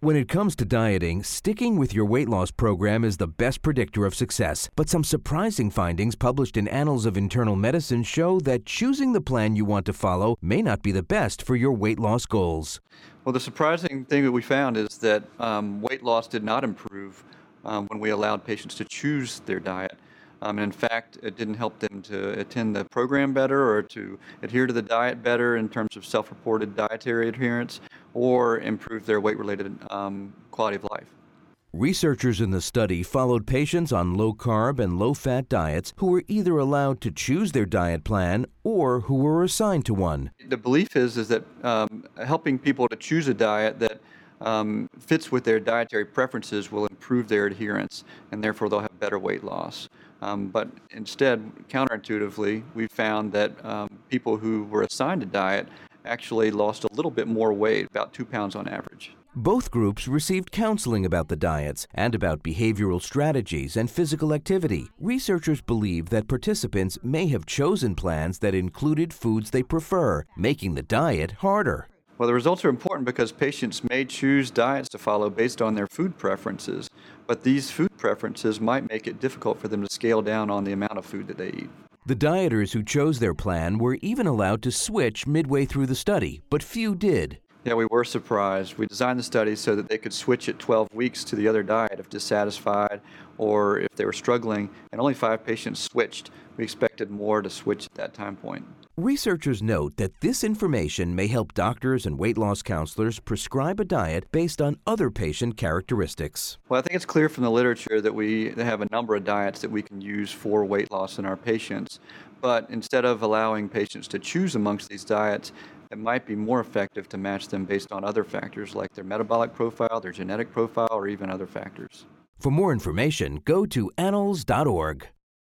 When it comes to dieting, sticking with your weight loss program is the best predictor of success. But some surprising findings published in Annals of Internal Medicine show that choosing the plan you want to follow may not be the best for your weight loss goals. Well, the surprising thing that we found is that um, weight loss did not improve um, when we allowed patients to choose their diet. Um, and in fact, it didn't help them to attend the program better or to adhere to the diet better in terms of self reported dietary adherence or improve their weight related um, quality of life. Researchers in the study followed patients on low carb and low fat diets who were either allowed to choose their diet plan or who were assigned to one. The belief is, is that um, helping people to choose a diet that um, fits with their dietary preferences will improve their adherence and therefore they'll have better weight loss. Um, but instead, counterintuitively, we found that um, people who were assigned a diet actually lost a little bit more weight, about two pounds on average. Both groups received counseling about the diets and about behavioral strategies and physical activity. Researchers believe that participants may have chosen plans that included foods they prefer, making the diet harder. Well, the results are important because patients may choose diets to follow based on their food preferences, but these food preferences might make it difficult for them to scale down on the amount of food that they eat. The dieters who chose their plan were even allowed to switch midway through the study, but few did. Yeah, we were surprised. We designed the study so that they could switch at 12 weeks to the other diet if dissatisfied or if they were struggling, and only five patients switched. We expected more to switch at that time point. Researchers note that this information may help doctors and weight loss counselors prescribe a diet based on other patient characteristics. Well, I think it's clear from the literature that we have a number of diets that we can use for weight loss in our patients. But instead of allowing patients to choose amongst these diets, it might be more effective to match them based on other factors like their metabolic profile, their genetic profile, or even other factors. For more information, go to annals.org.